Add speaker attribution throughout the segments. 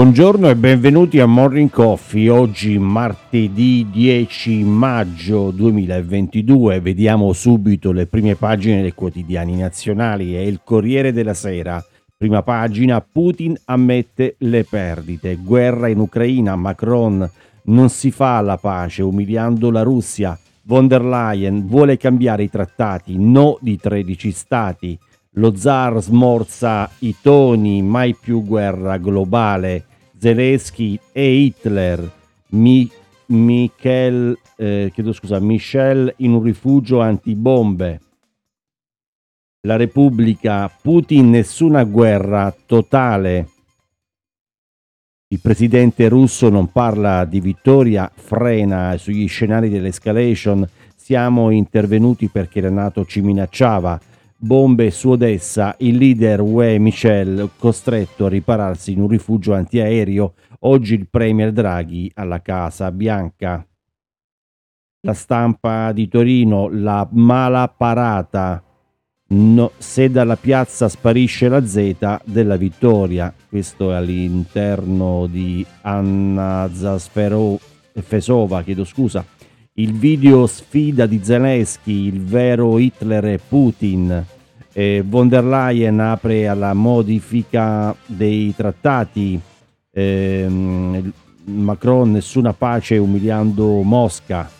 Speaker 1: Buongiorno e benvenuti a Morning Coffee. Oggi martedì 10 maggio 2022 vediamo subito le prime pagine dei quotidiani nazionali e il Corriere della Sera. Prima pagina, Putin ammette le perdite, guerra in Ucraina, Macron non si fa la pace umiliando la Russia, von der Leyen vuole cambiare i trattati, no di 13 stati. Lo zar smorza i toni, mai più guerra globale. Zelensky e Hitler, Mi, Michel, eh, scusa, Michel in un rifugio antibombe. La Repubblica, Putin nessuna guerra totale. Il presidente russo non parla di vittoria, frena sugli scenari dell'escalation. Siamo intervenuti perché la Nato ci minacciava bombe su Odessa, il leader UE Michel costretto a ripararsi in un rifugio antiaereo, oggi il premier Draghi alla Casa Bianca. La stampa di Torino, la mala parata, no, se dalla piazza sparisce la Z della vittoria, questo è all'interno di Anna Zasferova, chiedo scusa, il video sfida di Zelensky, il vero Hitler e Putin. Eh, von der Leyen apre alla modifica dei trattati. Eh, Macron nessuna pace umiliando Mosca.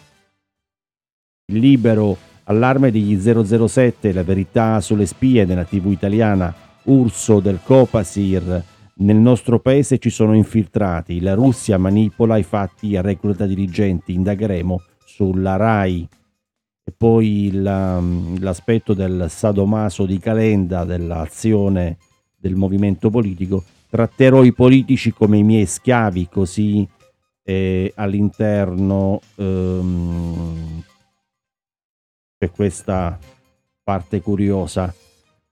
Speaker 1: Il libero allarme degli 007, la verità sulle spie nella TV italiana. Urso del Copasir. Nel nostro paese ci sono infiltrati. La Russia manipola i fatti e recluta dirigenti. Indagheremo sulla RAI e poi la, l'aspetto del sadomaso di Calenda, dell'azione del movimento politico, tratterò i politici come i miei schiavi, così eh, all'interno ehm, c'è questa parte curiosa.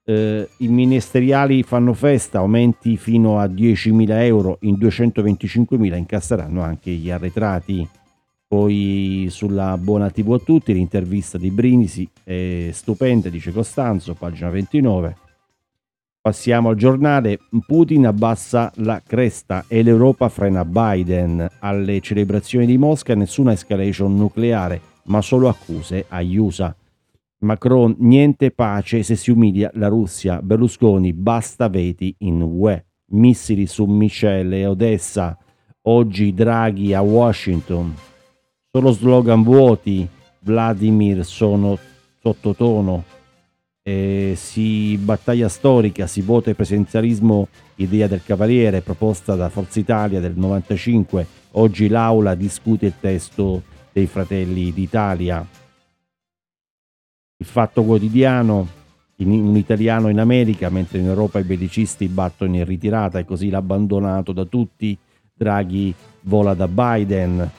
Speaker 1: Eh, I ministeriali fanno festa, aumenti fino a 10.000 euro, in 225.000 incasseranno anche gli arretrati poi sulla Buona TV a tutti l'intervista di Brindisi è stupenda, dice Costanzo, pagina 29. Passiamo al giornale, Putin abbassa la cresta e l'Europa frena Biden. Alle celebrazioni di Mosca nessuna escalation nucleare, ma solo accuse agli USA. Macron, niente pace se si umilia la Russia. Berlusconi, basta veti in UE. Missili su Michele e Odessa. Oggi Draghi a Washington. Solo slogan vuoti, Vladimir sono sottotono, eh, si battaglia storica, si vota il presidenzialismo, idea del Cavaliere proposta da Forza Italia del 95, oggi l'Aula discute il testo dei Fratelli d'Italia. Il fatto quotidiano, in, un italiano in America, mentre in Europa i belicisti battono in ritirata e così l'abbandonato da tutti, Draghi vola da Biden,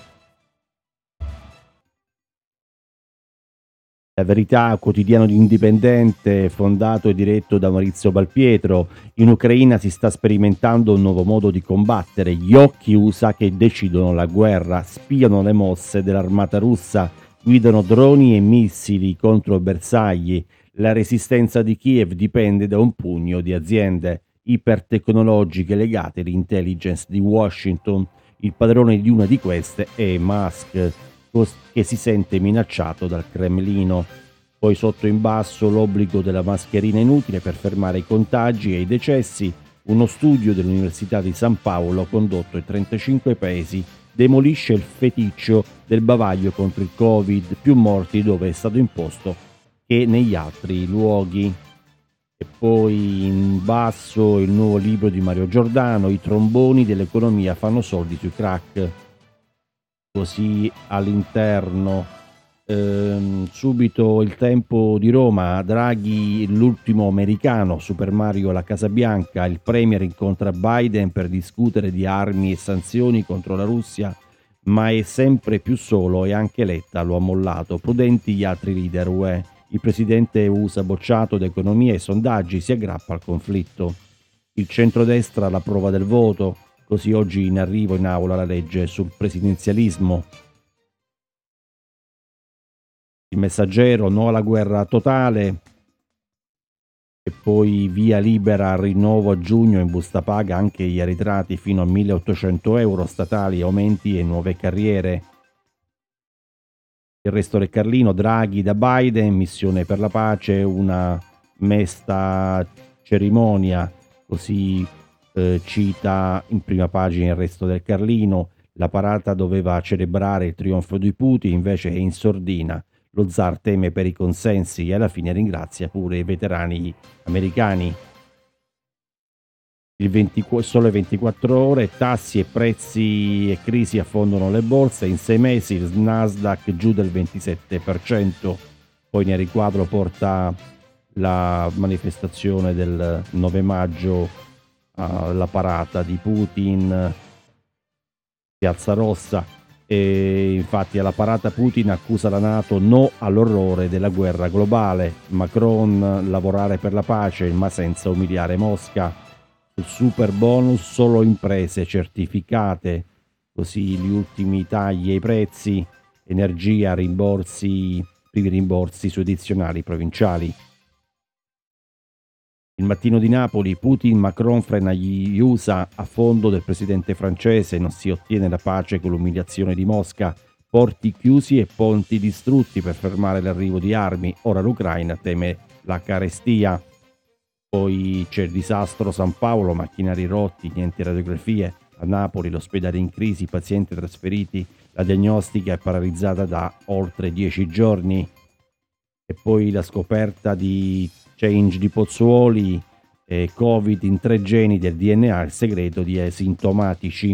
Speaker 1: Verità, quotidiano indipendente fondato e diretto da Maurizio Balpietro. In Ucraina si sta sperimentando un nuovo modo di combattere. Gli occhi USA che decidono la guerra, spiano le mosse dell'armata russa, guidano droni e missili contro bersagli. La resistenza di Kiev dipende da un pugno di aziende ipertecnologiche legate all'intelligence di Washington. Il padrone di una di queste è Musk che si sente minacciato dal Cremlino. Poi sotto in basso l'obbligo della mascherina inutile per fermare i contagi e i decessi, uno studio dell'Università di San Paolo condotto in 35 paesi demolisce il feticcio del bavaglio contro il Covid, più morti dove è stato imposto che negli altri luoghi. E poi in basso il nuovo libro di Mario Giordano, I tromboni dell'economia fanno soldi sui crack così all'interno. Ehm, subito il tempo di Roma, Draghi l'ultimo americano, Super Mario alla Casa Bianca, il Premier incontra Biden per discutere di armi e sanzioni contro la Russia, ma è sempre più solo e anche Letta lo ha mollato, prudenti gli altri leader UE. Il presidente USA bocciato d'economia e sondaggi si aggrappa al conflitto. Il centrodestra alla prova del voto, Così oggi in arrivo in aula la legge sul presidenzialismo. Il messaggero no alla guerra totale. e poi via libera rinnovo a giugno in busta paga anche gli arretrati fino a 1800 euro statali, aumenti e nuove carriere. Il resto del Carlino, Draghi da Biden, missione per la pace, una mesta cerimonia, così eh, cita in prima pagina il resto del Carlino. La parata doveva celebrare il trionfo di Putin, invece è in sordina. Lo zar teme per i consensi e alla fine ringrazia pure i veterani americani. Il 20, sole 24 ore, tassi e prezzi e crisi affondano le borse, in sei mesi il Nasdaq giù del 27%, poi nel riquadro porta la manifestazione del 9 maggio alla parata di Putin, Piazza Rossa, e infatti alla parata Putin accusa la Nato no all'orrore della guerra globale, Macron lavorare per la pace ma senza umiliare Mosca. Il super bonus solo imprese certificate, così gli ultimi tagli ai prezzi, energia, rimborsi, rimborsi su addizionali provinciali. Il mattino di Napoli, Putin, Macron frena gli USA a fondo del presidente francese, non si ottiene la pace con l'umiliazione di Mosca, porti chiusi e ponti distrutti per fermare l'arrivo di armi, ora l'Ucraina teme la carestia. Poi c'è il disastro San Paolo, macchinari rotti, niente radiografie. A Napoli l'ospedale in crisi, pazienti trasferiti, la diagnostica è paralizzata da oltre dieci giorni. E poi la scoperta di change di Pozzuoli, e Covid in tre geni del DNA, il segreto di asintomatici.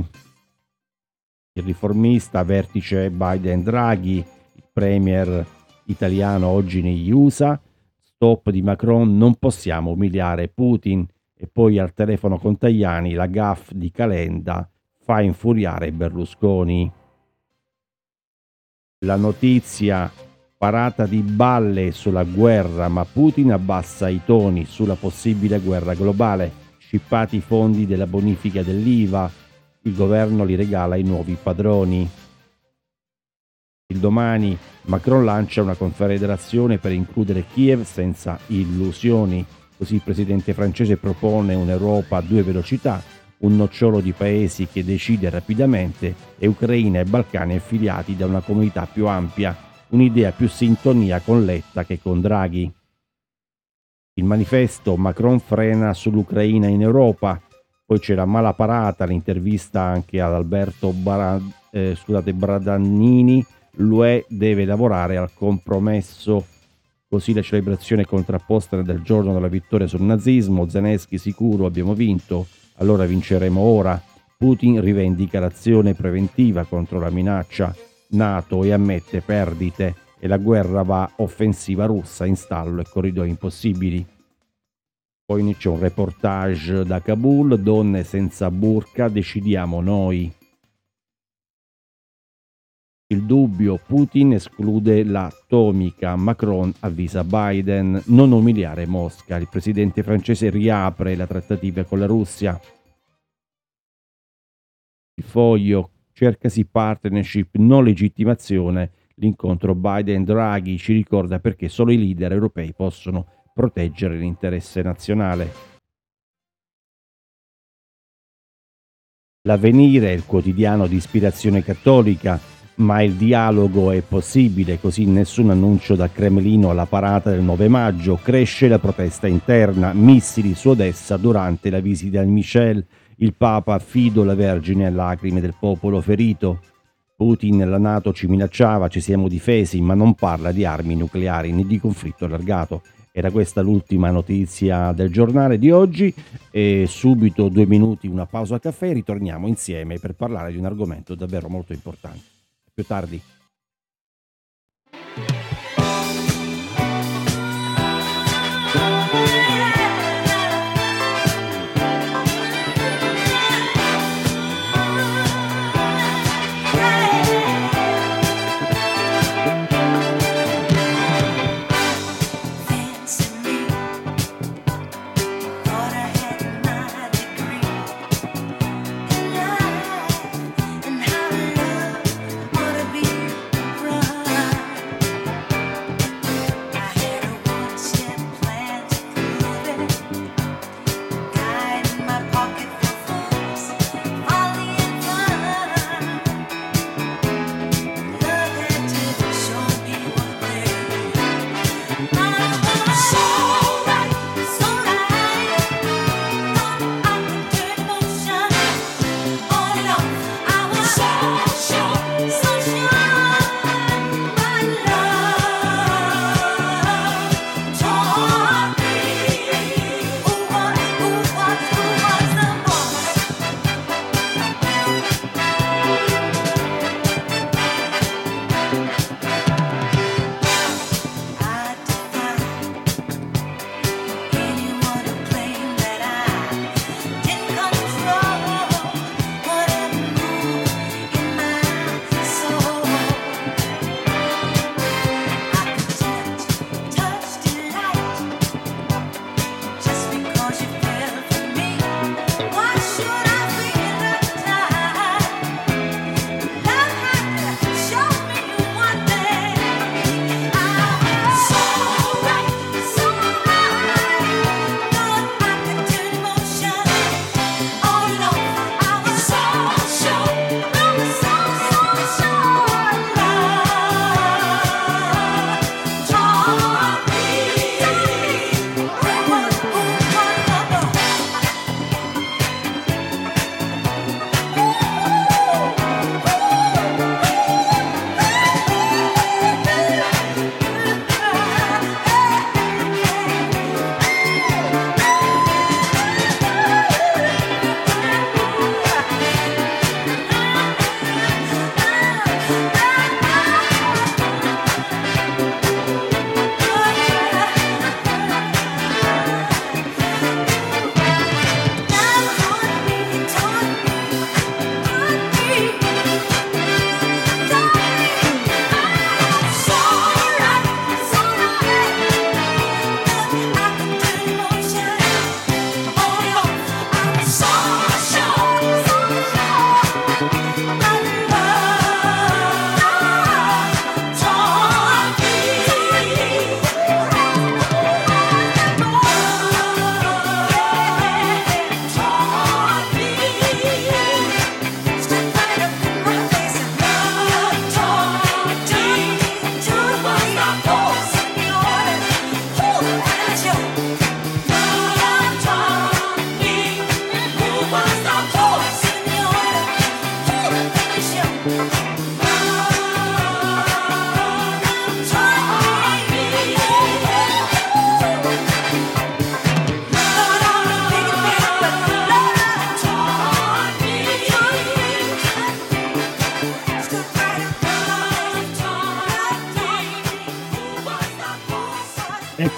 Speaker 1: Il riformista, vertice Biden-Draghi, il premier italiano oggi negli USA, stop di Macron non possiamo umiliare Putin e poi al telefono con Tajani la gaff di Calenda fa infuriare Berlusconi. La notizia parata di balle sulla guerra, ma Putin abbassa i toni sulla possibile guerra globale, scippati i fondi della bonifica dell'IVA, il governo li regala ai nuovi padroni. Il domani Macron lancia una confederazione per includere Kiev senza illusioni, così il presidente francese propone un'Europa a due velocità, un nocciolo di paesi che decide rapidamente e Ucraina e Balcani affiliati da una comunità più ampia, un'idea più sintonia con Letta che con Draghi. Il manifesto Macron frena sull'Ucraina in Europa, poi c'è la mala parata, l'intervista anche ad Alberto Barad, eh, scusate, Bradannini, l'UE deve lavorare al compromesso. Così la celebrazione contrapposta del giorno della vittoria sul nazismo, Zelensky sicuro abbiamo vinto, allora vinceremo ora. Putin rivendica l'azione preventiva contro la minaccia NATO e ammette perdite e la guerra va offensiva russa in stallo e corridoi impossibili. Poi c'è un reportage da Kabul, donne senza burka, decidiamo noi. Il dubbio, Putin esclude l'atomica, Macron avvisa Biden, non umiliare Mosca, il presidente francese riapre la trattativa con la Russia. Il foglio, cercasi partnership, non legittimazione, l'incontro Biden-Draghi ci ricorda perché solo i leader europei possono proteggere l'interesse nazionale. L'avvenire, il quotidiano di ispirazione cattolica, ma il dialogo è possibile, così nessun annuncio da Cremlino alla parata del 9 maggio, cresce la protesta interna, missili su Odessa durante la visita di Michel, il Papa affido la Vergine a lacrime del popolo ferito. Putin la Nato ci minacciava, ci siamo difesi, ma non parla di armi nucleari né di conflitto allargato. Era questa l'ultima notizia del giornale di oggi e subito due minuti una pausa a caffè e ritorniamo insieme per parlare di un argomento davvero molto importante più tardi.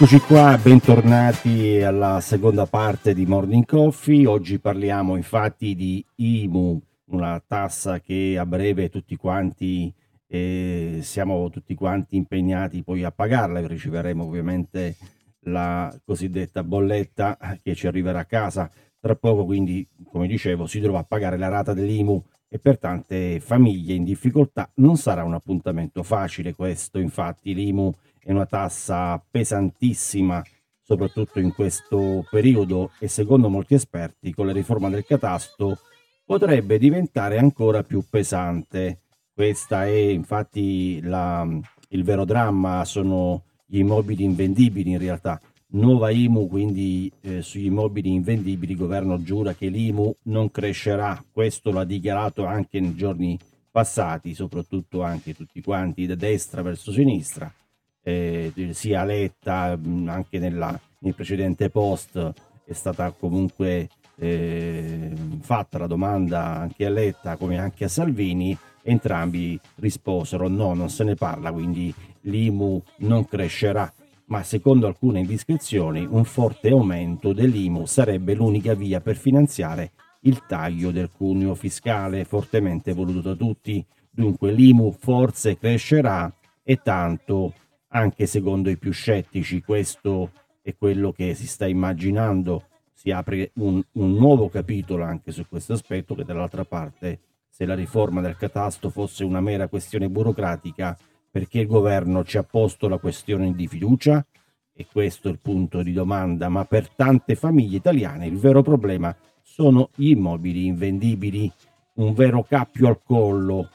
Speaker 1: Eccoci qua, bentornati alla seconda parte di Morning Coffee. Oggi parliamo infatti di IMU, una tassa che a breve tutti quanti eh, siamo tutti quanti impegnati poi a pagarla. Riceveremo ovviamente la cosiddetta bolletta che ci arriverà a casa tra poco, quindi come dicevo si dovrà pagare la rata dell'IMU e per tante famiglie in difficoltà non sarà un appuntamento facile questo, infatti l'IMU è una tassa pesantissima, soprattutto in questo periodo e secondo molti esperti con la riforma del catasto potrebbe diventare ancora più pesante. Questa è infatti la, il vero dramma, sono gli immobili invendibili in realtà. Nuova IMU, quindi eh, sugli immobili invendibili, il governo giura che l'IMU non crescerà, questo l'ha dichiarato anche nei giorni passati, soprattutto anche tutti quanti da destra verso sinistra eh, sia Letta anche nella, nel precedente post è stata comunque eh, fatta la domanda anche a Letta come anche a Salvini entrambi risposero no non se ne parla quindi l'IMU non crescerà. Ma secondo alcune indiscrezioni un forte aumento dell'IMU sarebbe l'unica via per finanziare il taglio del cuneo fiscale fortemente voluto da tutti. Dunque l'IMU forse crescerà e tanto anche secondo i più scettici questo è quello che si sta immaginando, si apre un, un nuovo capitolo anche su questo aspetto che dall'altra parte se la riforma del catasto fosse una mera questione burocratica perché il governo ci ha posto la questione di fiducia? E questo è il punto di domanda, ma per tante famiglie italiane il vero problema sono gli immobili invendibili, un vero cappio al collo.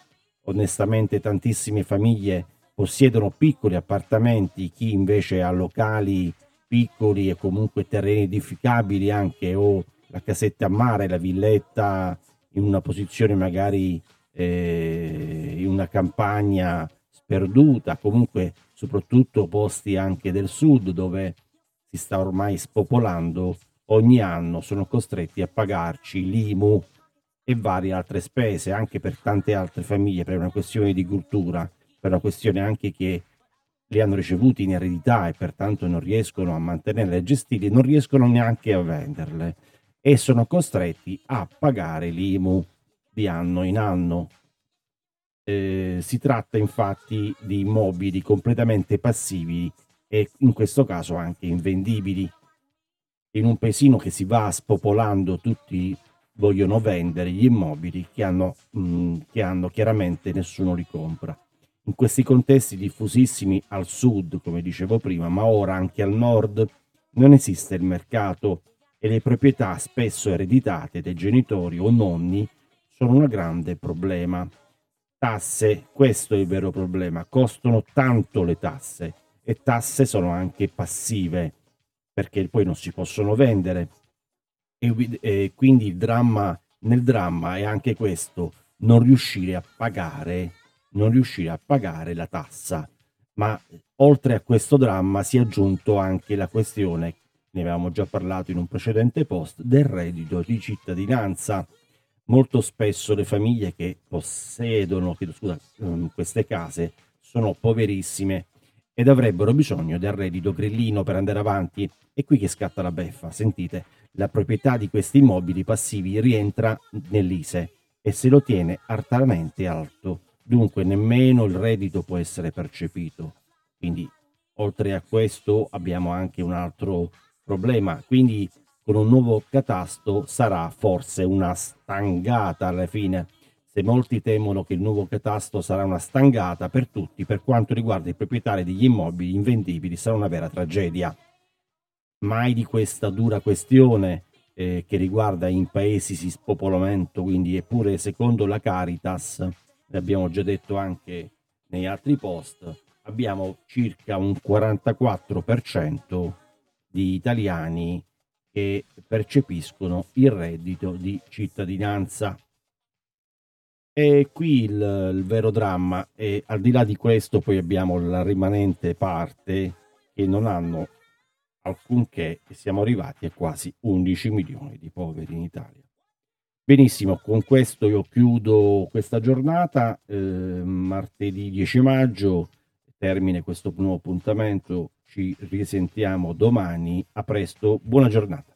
Speaker 1: Onestamente tantissime famiglie possiedono piccoli appartamenti, chi invece ha locali piccoli e comunque terreni edificabili anche o la casetta a mare, la villetta in una posizione magari eh, in una campagna sperduta, comunque soprattutto posti anche del sud dove si sta ormai spopolando, ogni anno sono costretti a pagarci l'IMU e varie altre spese, anche per tante altre famiglie, per una questione di cultura, per una questione anche che li hanno ricevuti in eredità e pertanto non riescono a mantenerle e gestirli, non riescono neanche a venderle e sono costretti a pagare l'IMU di anno in anno. Eh, si tratta infatti di immobili completamente passivi e in questo caso anche invendibili. In un paesino che si va spopolando tutti vogliono vendere gli immobili che hanno, mh, mm, che hanno chiaramente nessuno li compra. In questi contesti diffusissimi al sud, come dicevo prima, ma ora anche al nord, non esiste il mercato e le proprietà spesso ereditate dai genitori o nonni sono un grande problema. Tasse, questo è il vero problema, costano tanto le tasse e tasse sono anche passive perché poi non si possono vendere e, e quindi il dramma nel dramma è anche questo, non riuscire a pagare, non riuscire a pagare la tassa. Ma oltre a questo dramma si è aggiunto anche la questione, ne avevamo già parlato in un precedente post, del reddito di cittadinanza. Molto spesso le famiglie che possiedono scusa, ehm, queste case sono poverissime ed avrebbero bisogno del reddito grillino per andare avanti. È qui che scatta la beffa. Sentite, la proprietà di questi immobili passivi rientra nell'ISE e se lo tiene artamente alto, dunque nemmeno il reddito può essere percepito. Quindi oltre a questo abbiamo anche un altro problema, quindi con un nuovo catasto sarà forse una stangata alla fine. Se molti temono che il nuovo catasto sarà una stangata per tutti, per quanto riguarda i proprietari degli immobili invendibili sarà una vera tragedia mai di questa dura questione eh, che riguarda in paesi di spopolamento, quindi eppure secondo la Caritas, l'abbiamo già detto anche negli altri post, abbiamo circa un 44% di italiani che percepiscono il reddito di cittadinanza. E qui il, il vero dramma e al di là di questo poi abbiamo la rimanente parte che non hanno alcunché siamo arrivati a quasi 11 milioni di poveri in Italia. Benissimo, con questo io chiudo questa giornata, eh, martedì 10 maggio, termine questo nuovo appuntamento, ci risentiamo domani, a presto, buona giornata.